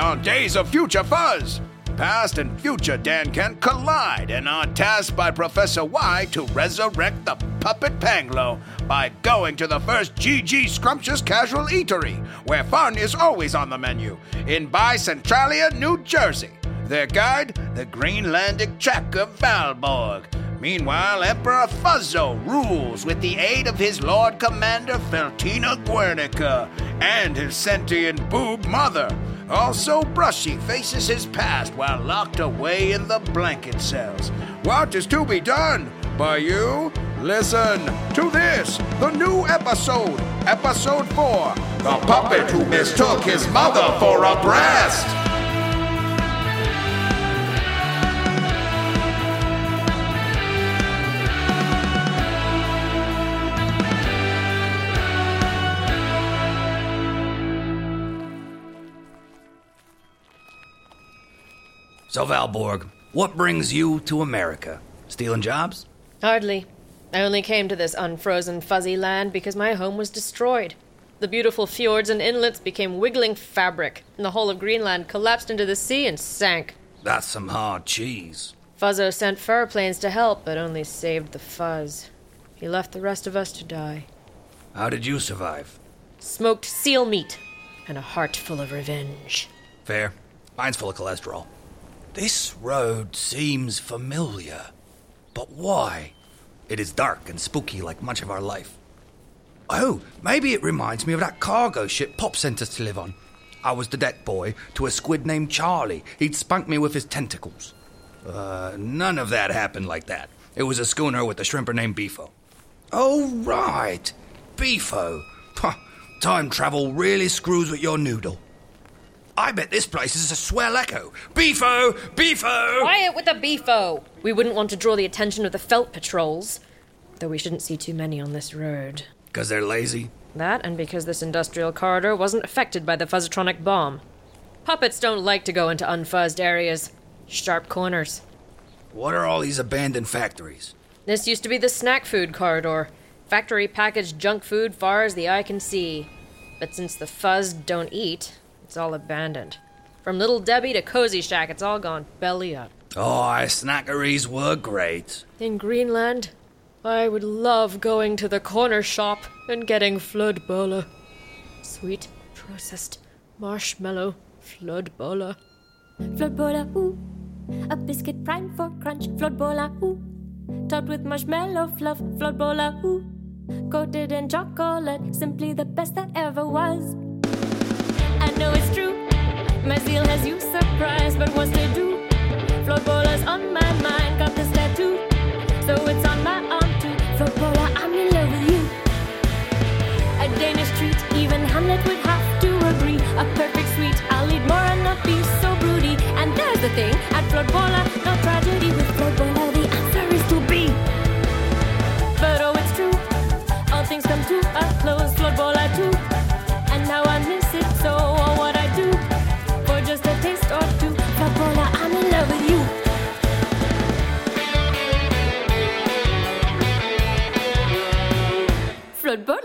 On Days of Future Fuzz, past and future Dan Kent collide and are tasked by Professor Y to resurrect the puppet Panglo by going to the first GG Scrumptious Casual Eatery, where fun is always on the menu, in By Centralia, New Jersey. Their guide, the Greenlandic Track of Valborg. Meanwhile, Emperor Fuzzo rules with the aid of his Lord Commander Feltina Guernica and his sentient boob mother. Also, Brushy faces his past while locked away in the blanket cells. What is to be done by you? Listen to this, the new episode, episode 4 The Puppet Who Mistook His Mother for a Breast. So, Valborg, what brings you to America? Stealing jobs? Hardly. I only came to this unfrozen, fuzzy land because my home was destroyed. The beautiful fjords and inlets became wiggling fabric, and the whole of Greenland collapsed into the sea and sank. That's some hard cheese. Fuzzo sent fur planes to help, but only saved the fuzz. He left the rest of us to die. How did you survive? Smoked seal meat and a heart full of revenge. Fair. Mine's full of cholesterol. This road seems familiar. But why? It is dark and spooky like much of our life. Oh, maybe it reminds me of that cargo ship Pop sent us to live on. I was the deck boy to a squid named Charlie. He'd spunk me with his tentacles. Uh, none of that happened like that. It was a schooner with a shrimper named Beefo. Oh, right. Beefo. Huh. Time travel really screws with your noodle. I bet this place is a swell echo. Beefo! Beefo! Quiet with the beefo! We wouldn't want to draw the attention of the felt patrols. Though we shouldn't see too many on this road. Because they're lazy? That, and because this industrial corridor wasn't affected by the fuzzatronic bomb. Puppets don't like to go into unfuzzed areas. Sharp corners. What are all these abandoned factories? This used to be the snack food corridor. Factory packaged junk food far as the eye can see. But since the fuzz don't eat, it's all abandoned. From Little Debbie to Kozy Shack, it's all gone belly up. Oh, snackeries were great. In Greenland, I would love going to the corner shop and getting flødebolle. Sweet, processed, marshmallow flødebolle. Flood bola, ooh. A biscuit prime for crunch, flødebolle, ooh. Topped with marshmallow fluff, flødebolle, ooh. Coated in chocolate, simply the best that ever was. Know it's true. My zeal has you surprised, but what's to do? Float bowlers on my mind, got this tattoo. So it's on my arm too. Float bowler, I'm in love with you. A Danish treat, even Hamlet would have to agree. A perfect sweet, I'll eat more and not be so broody. And there's the thing, at float bowler, no tragedy with Float bowler.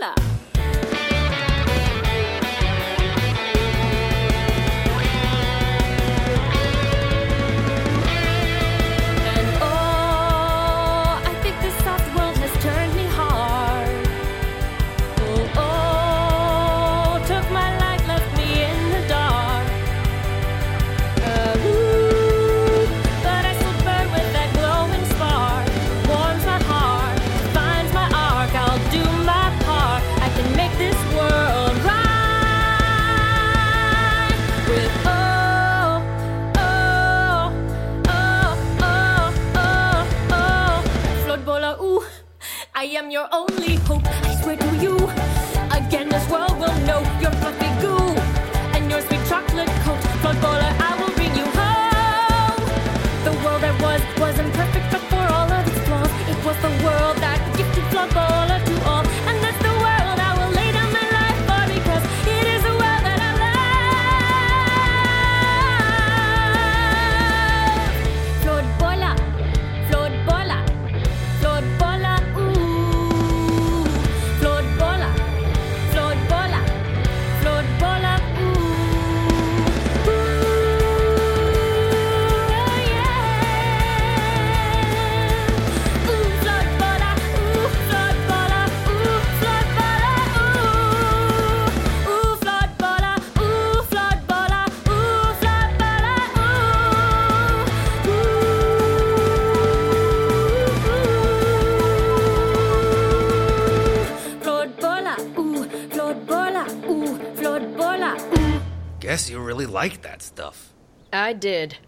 I did.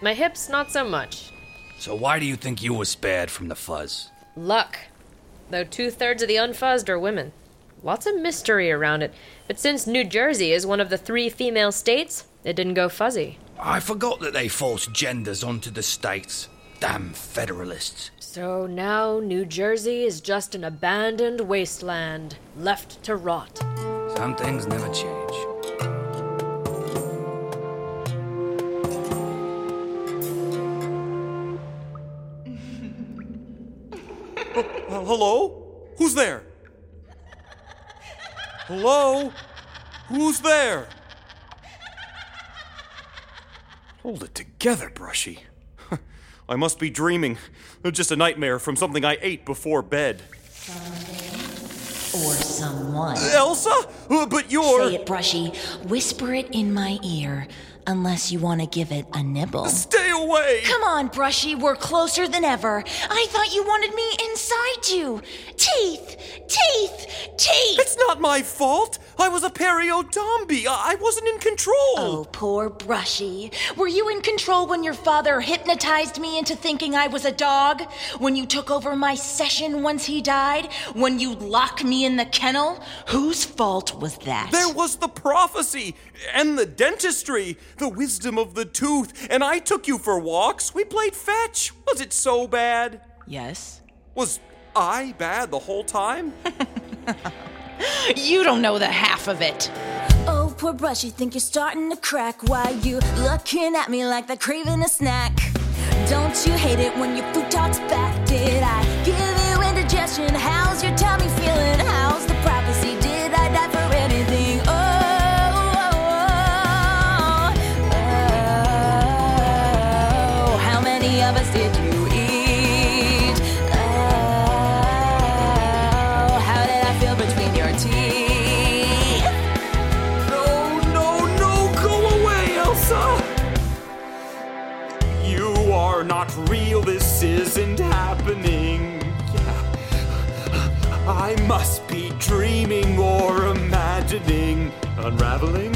My hips, not so much. So why do you think you were spared from the fuzz? Luck. Though two thirds of the unfuzzed are women. Lots of mystery around it. But since New Jersey is one of the three female states, it didn't go fuzzy. I forgot that they forced genders onto the states. Damn federalists. So now New Jersey is just an abandoned wasteland, left to rot. Some things never change. Hello? Who's there? Hello? Who's there? Hold it together, Brushy. I must be dreaming. Just a nightmare from something I ate before bed. Or someone. Elsa? Uh, but you're. Say it, Brushy. Whisper it in my ear, unless you want to give it a nibble. Stay away! Come on, Brushy, we're closer than ever. I thought you wanted me inside you. Teeth! Teeth! Teeth! It's not my fault! I was a periodombie. I I wasn't in control! Oh, poor Brushy. Were you in control when your father hypnotized me into thinking I was a dog? When you took over my session once he died? When you locked me in the kennel? Whose fault was that? There was the prophecy and the dentistry, the wisdom of the tooth, and I took you for walks. We played fetch. Was it so bad? Yes. Was I bad the whole time? You don't know the half of it. Oh, poor brush, you think you're starting to crack. Why you looking at me like they're craving a snack? Don't you hate it when your food talks back? Did I give you indigestion? How's your tummy feeling? How's Unraveling?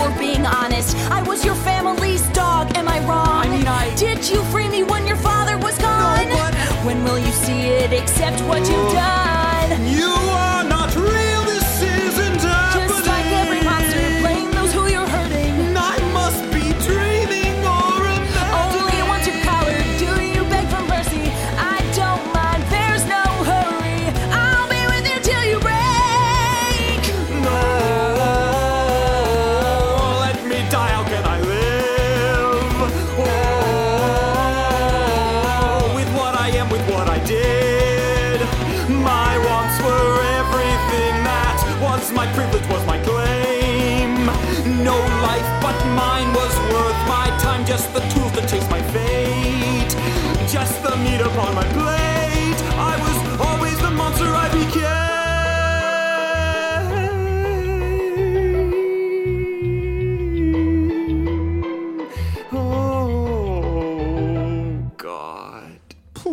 Lie, and if we're being honest, I was your family's dog. Am I wrong? I mean, I- did you free me when your father was gone? but- When will you see it? Accept what you've done.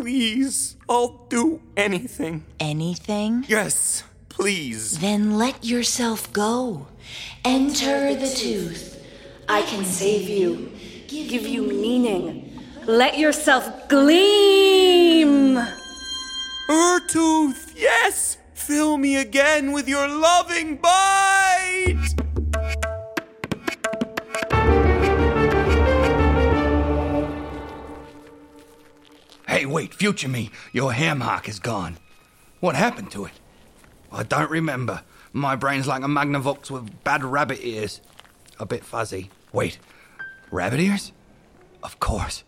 Please, I'll do anything. Anything? Yes, please. Then let yourself go. Enter the tooth. I can save you. give you meaning. Let yourself gleam. Her Urtooth, yes! Fill me again with your loving bite! Hey, wait, future me, your ham hock is gone. What happened to it? I don't remember. My brain's like a Magnavox with bad rabbit ears. A bit fuzzy. Wait, rabbit ears? Of course.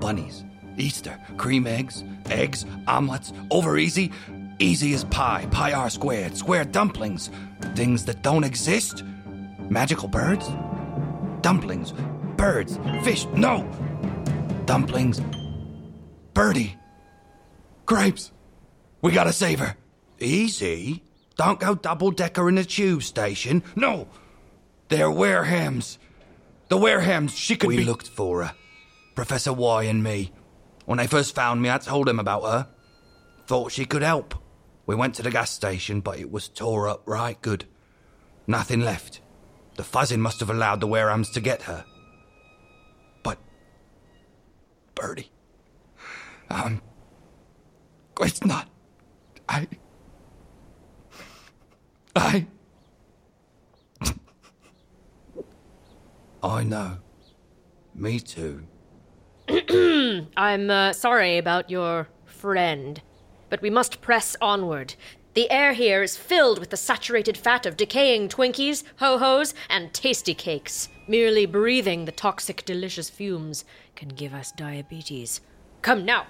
Bunnies, Easter, cream eggs, eggs, omelets, over easy. Easy as pie, pie r squared, square dumplings, things that don't exist. Magical birds? Dumplings, birds, fish, no! Dumplings, birdie, grapes. We gotta save her. Easy. Don't go double decker in the tube station. No! They're Warehams. The Warehams, she could We be. looked for her. Professor Y and me. When they first found me, I told them about her. Thought she could help. We went to the gas station, but it was tore up right good. Nothing left. The fuzzing must have allowed the Warehams to get her. But. Birdie. Um. It's not. I. I. I know. Me too. I'm uh, sorry about your friend, but we must press onward. The air here is filled with the saturated fat of decaying Twinkies, ho hos, and Tastykakes. Merely breathing the toxic, delicious fumes can give us diabetes. Come now.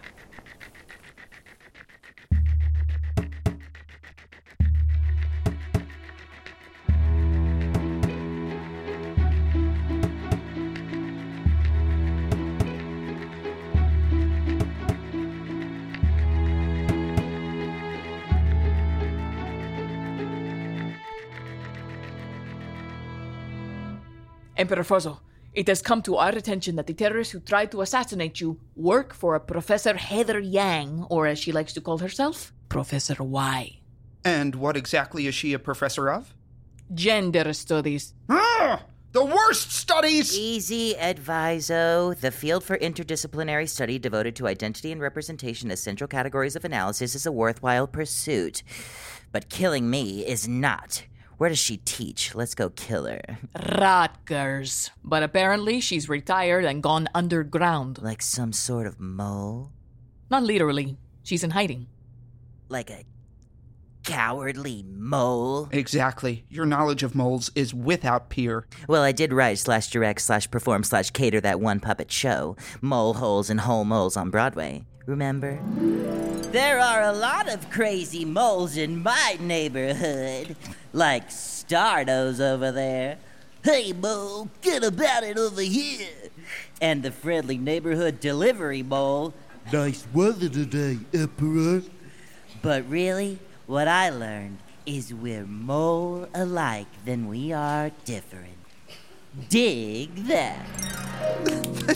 Emperor Fuzzo, it has come to our attention that the terrorists who tried to assassinate you work for a Professor Heather Yang, or as she likes to call herself, Professor Y. And what exactly is she a professor of? Gender studies. Ah, the worst studies! Easy adviso. The field for interdisciplinary study devoted to identity and representation as central categories of analysis is a worthwhile pursuit. But killing me is not. Where does she teach? Let's go kill her. Rutgers. But apparently she's retired and gone underground. Like some sort of mole? Not literally. She's in hiding. Like a cowardly mole? Exactly. Your knowledge of moles is without peer. Well, I did write slash direct slash perform slash cater that one puppet show, Mole Holes and Whole Moles on Broadway. Remember? There are a lot of crazy moles in my neighborhood. Like Stardos over there. Hey, mole, get about it over here. And the friendly neighborhood delivery mole. Nice weather today, Emperor. But really, what I learned is we're more alike than we are different. Dig that.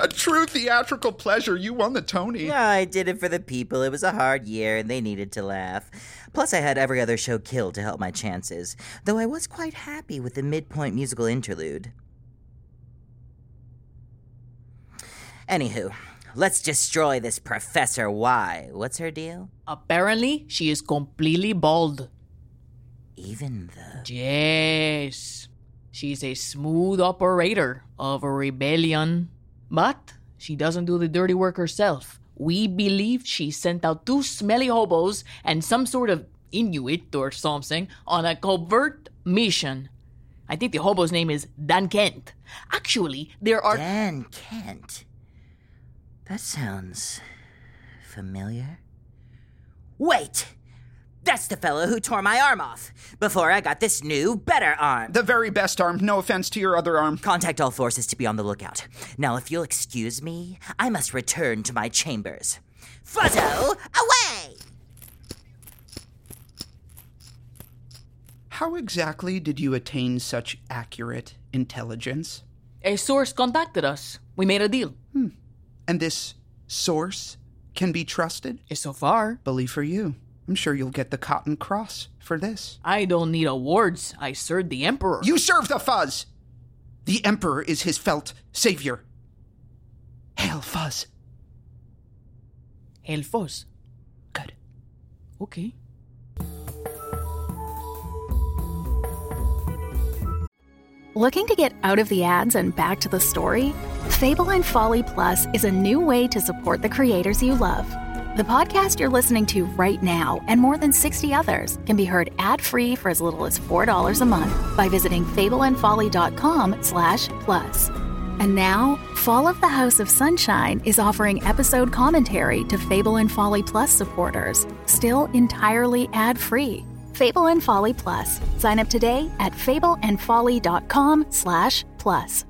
A true theatrical pleasure. You won the Tony. Yeah, I did it for the people. It was a hard year and they needed to laugh. Plus, I had every other show killed to help my chances, though I was quite happy with the midpoint musical interlude. Anywho, let's destroy this Professor Y. What's her deal? Apparently, she is completely bald. Even the. Yes. She's a smooth operator of a rebellion. But she doesn't do the dirty work herself. We believe she sent out two smelly hobos and some sort of Inuit or something on a covert mission. I think the hobo's name is Dan Kent. Actually, there are. Dan Kent? That sounds. familiar. Wait! That's the fellow who tore my arm off before I got this new, better arm. The very best arm. No offense to your other arm. Contact all forces to be on the lookout. Now, if you'll excuse me, I must return to my chambers. Fuzzo, away! How exactly did you attain such accurate intelligence? A source contacted us. We made a deal. Hmm. And this source can be trusted? So far. Believe for you. I'm sure you'll get the Cotton Cross for this. I don't need awards. I served the Emperor. You serve the Fuzz! The Emperor is his felt savior. Hail, Fuzz. Hail Fuzz. Good. Okay. Looking to get out of the ads and back to the story? Fable and Folly Plus is a new way to support the creators you love. The podcast you're listening to right now and more than 60 others can be heard ad-free for as little as $4 a month by visiting fableandfolly.com slash plus. And now, Fall of the House of Sunshine is offering episode commentary to Fable and Folly Plus supporters, still entirely ad free. Fable and Folly Plus. Sign up today at fableandfolly.com slash plus.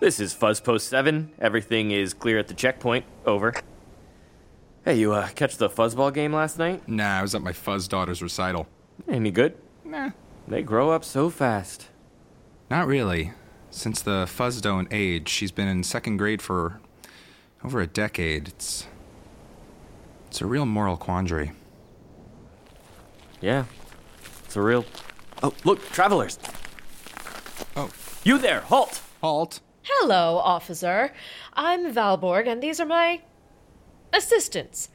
This is Fuzzpost 7. Everything is clear at the checkpoint. Over. Hey, you uh, catch the fuzzball game last night? Nah, I was at my fuzz daughter's recital. Any good? Nah. They grow up so fast. Not really. Since the fuzz don't age, she's been in second grade for over a decade. It's. It's a real moral quandary. Yeah. It's a real. Oh, look, travelers! Oh. You there, halt! Halt. Hello, officer. I'm Valborg, and these are my assistants.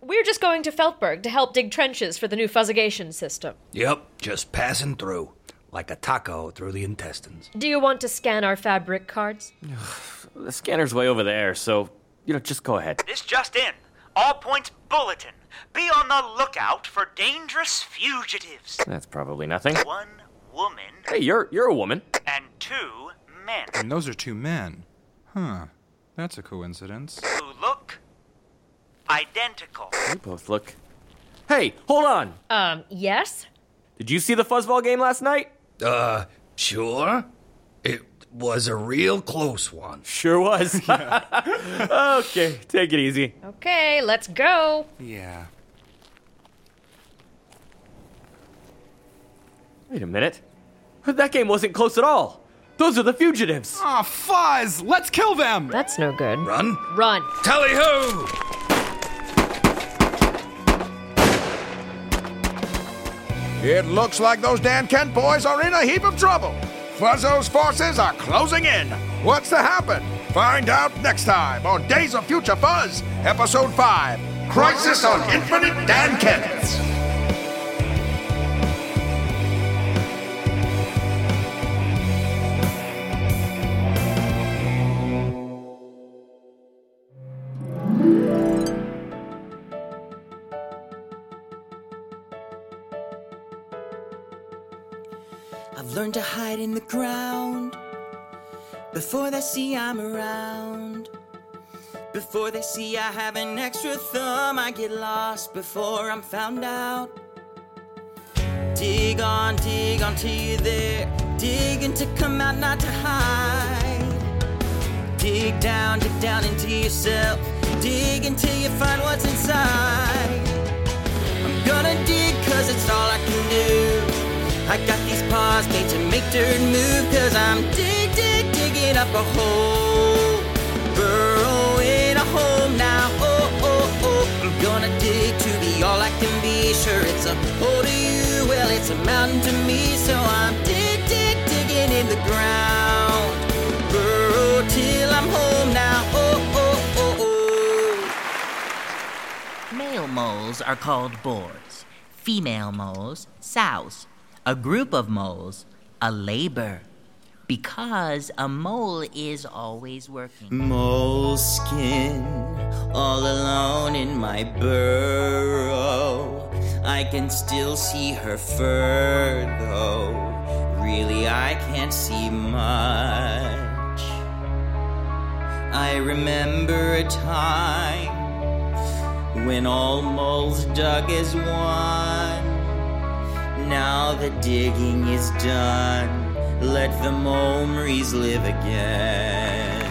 We're just going to Feltberg to help dig trenches for the new fuzzigation system. Yep, just passing through. Like a taco through the intestines. Do you want to scan our fabric cards? The scanner's way over there, so, you know, just go ahead. This just in. All points bulletin. Be on the lookout for dangerous fugitives. That's probably nothing. One woman Hey, you're you're a woman. and two men And those are two men. Huh. That's a coincidence. who look identical. You both look. Hey, hold on! Um, yes? Did you see the fuzzball game last night? Uh, sure. It was a real close one. Sure was. okay, take it easy. Okay, let's go. Yeah. Wait a minute. That game wasn't close at all. Those are the fugitives. Ah, fuzz! Let's kill them! That's no good. Run. Run. Tally ho! It looks like those Dan Kent boys are in a heap of trouble. Fuzzo's forces are closing in. What's to happen? Find out next time on Days of Future Fuzz, Episode 5 Crisis on Infinite Dan Kent. In the ground before they see I'm around. Before they see I have an extra thumb, I get lost before I'm found out. Dig on, dig on till you're there. Digging to come out, not to hide. Dig down, dig down into yourself. Dig until you find what's inside. I'm gonna dig cause it's all I can do. I got these paws made to make dirt move Cause I'm dig, dig, digging up a hole. Burrowing a hole now, oh, oh, oh. I'm gonna dig to be all I can be. Sure, it's a hole to you, well, it's a mountain to me. So I'm dig, dig, digging in the ground. Burrow till I'm home now, oh, oh, oh, oh. Male moles are called boars. Female moles, sows. A group of moles, a labor. Because a mole is always working. Moleskin, all alone in my burrow. I can still see her fur, though. Really, I can't see much. I remember a time when all moles dug as one. The digging is done. Let the Momries live again.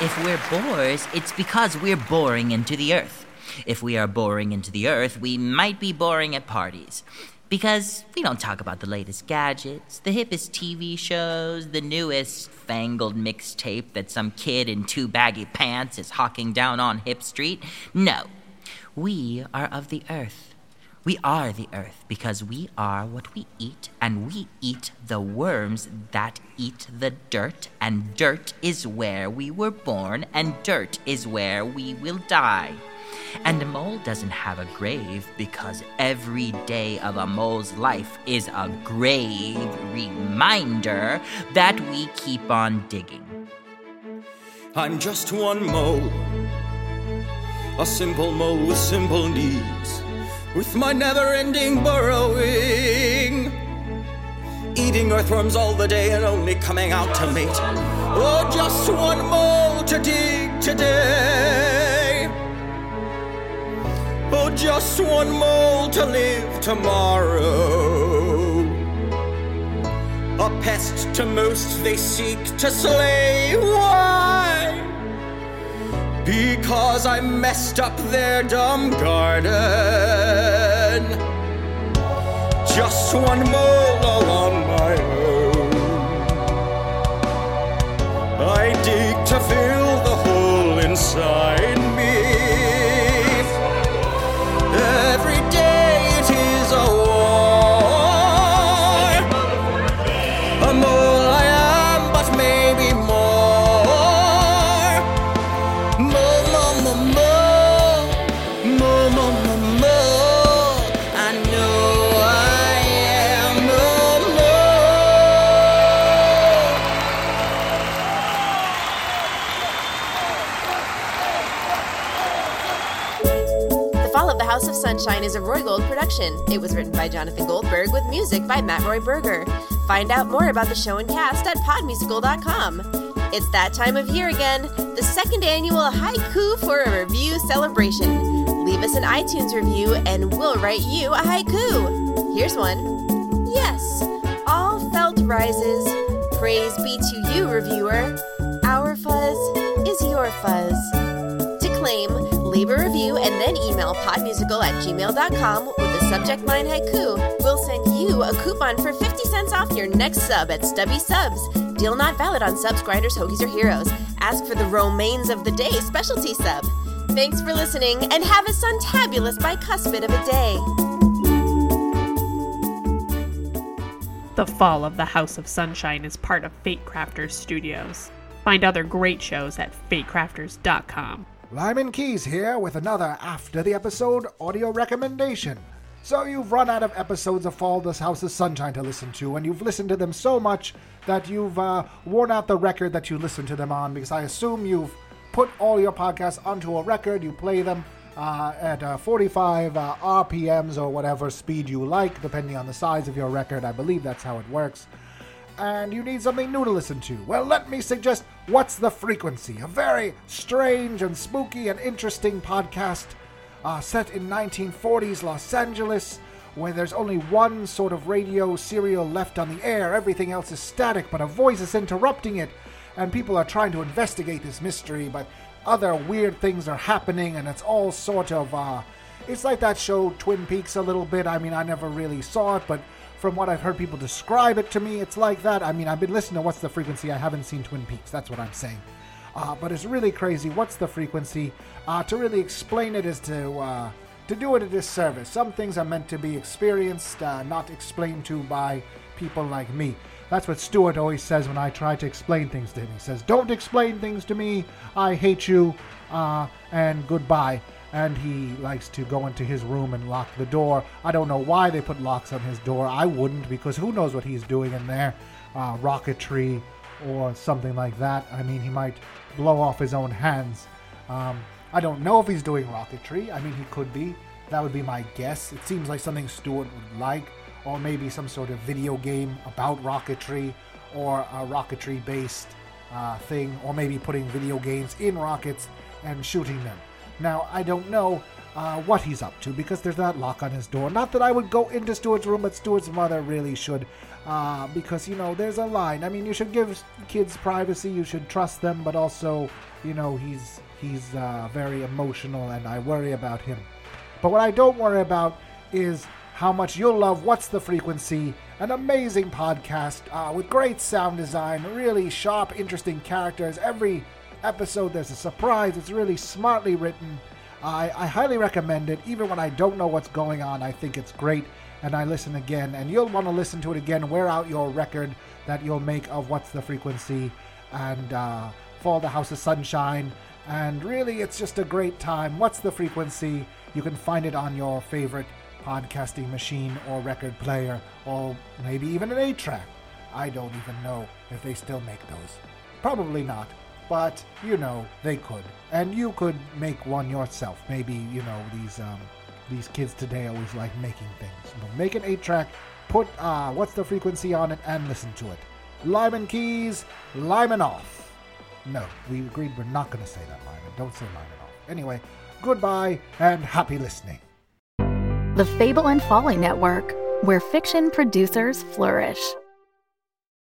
If we're bores, it's because we're boring into the earth. If we are boring into the earth, we might be boring at parties. Because we don't talk about the latest gadgets, the hippest TV shows, the newest fangled mixtape that some kid in two baggy pants is hawking down on Hip Street. No, we are of the earth. We are the earth because we are what we eat, and we eat the worms that eat the dirt, and dirt is where we were born, and dirt is where we will die. And a mole doesn't have a grave because every day of a mole's life is a grave reminder that we keep on digging. I'm just one mole, a simple mole with simple needs. With my never ending burrowing. Eating earthworms all the day and only coming out to mate. Oh, just one mole to dig today. Oh, just one mole to live tomorrow. A pest to most they seek to slay. Why? Because I messed up their dumb garden. Just one mole all on my own. I dig to fill the hole inside Fall of the House of Sunshine is a Roy Gold production. It was written by Jonathan Goldberg with music by Matt Roy Berger. Find out more about the show and cast at podmusical.com. It's that time of year again, the second annual Haiku for a Review celebration. Leave us an iTunes review and we'll write you a haiku. Here's one. Yes, all felt rises. Praise be to you, reviewer. Our fuzz is your fuzz. Leave a review and then email podmusical at gmail.com with the subject line haiku. We'll send you a coupon for 50 cents off your next sub at Stubby Subs. Deal not valid on subs, grinders, or heroes. Ask for the Romaines of the Day specialty sub. Thanks for listening and have a suntabulous bicuspid of a day. The Fall of the House of Sunshine is part of Fate Crafters Studios. Find other great shows at fatecrafters.com. Lyman Keys here with another After the Episode audio recommendation. So, you've run out of episodes of Fall This House of Sunshine to listen to, and you've listened to them so much that you've uh, worn out the record that you listen to them on, because I assume you've put all your podcasts onto a record, you play them uh, at uh, 45 uh, RPMs or whatever speed you like, depending on the size of your record. I believe that's how it works and you need something new to listen to. Well, let me suggest What's the Frequency? A very strange and spooky and interesting podcast uh, set in 1940s Los Angeles, where there's only one sort of radio serial left on the air. Everything else is static, but a voice is interrupting it, and people are trying to investigate this mystery, but other weird things are happening, and it's all sort of. Uh, it's like that show Twin Peaks a little bit. I mean, I never really saw it, but from what I've heard people describe it to me, it's like that. I mean, I've been listening to What's the Frequency. I haven't seen Twin Peaks. That's what I'm saying. Uh, but it's really crazy. What's the frequency? Uh, to really explain it is to uh, to do it a disservice. Some things are meant to be experienced, uh, not explained to by people like me. That's what Stuart always says when I try to explain things to him. He says, "Don't explain things to me. I hate you." Uh, and goodbye and he likes to go into his room and lock the door. I don't know why they put locks on his door. I wouldn't because who knows what he's doing in there? Uh, rocketry or something like that. I mean, he might blow off his own hands. Um, I don't know if he's doing rocketry. I mean, he could be. That would be my guess. It seems like something Stuart would like, or maybe some sort of video game about rocketry or a rocketry based uh, thing, or maybe putting video games in rockets and shooting them. Now, I don't know uh, what he's up to because there's that lock on his door. Not that I would go into Stuart's room, but Stuart's mother really should. Uh, because, you know, there's a line. I mean, you should give kids privacy, you should trust them, but also, you know, he's he's uh, very emotional and I worry about him. But what I don't worry about is how much you'll love What's the Frequency, an amazing podcast uh, with great sound design, really sharp, interesting characters. Every episode there's a surprise. It's really smartly written. I, I highly recommend it. Even when I don't know what's going on, I think it's great. And I listen again. And you'll want to listen to it again. Wear out your record that you'll make of What's the Frequency and uh, Fall the House of Sunshine. And really, it's just a great time. What's the Frequency? You can find it on your favorite podcasting machine or record player, or maybe even an 8 track. I don't even know if they still make those. Probably not but you know they could and you could make one yourself maybe you know these um, These kids today always like making things. You know, make an eight track, put uh, what's the frequency on it, and listen to it. Lyman Keys, Lyman off. No, we agreed we're not going to say that, Lyman. Don't say Lyman off. Anyway, goodbye and happy listening. The Fable and Folly Network, where fiction producers flourish.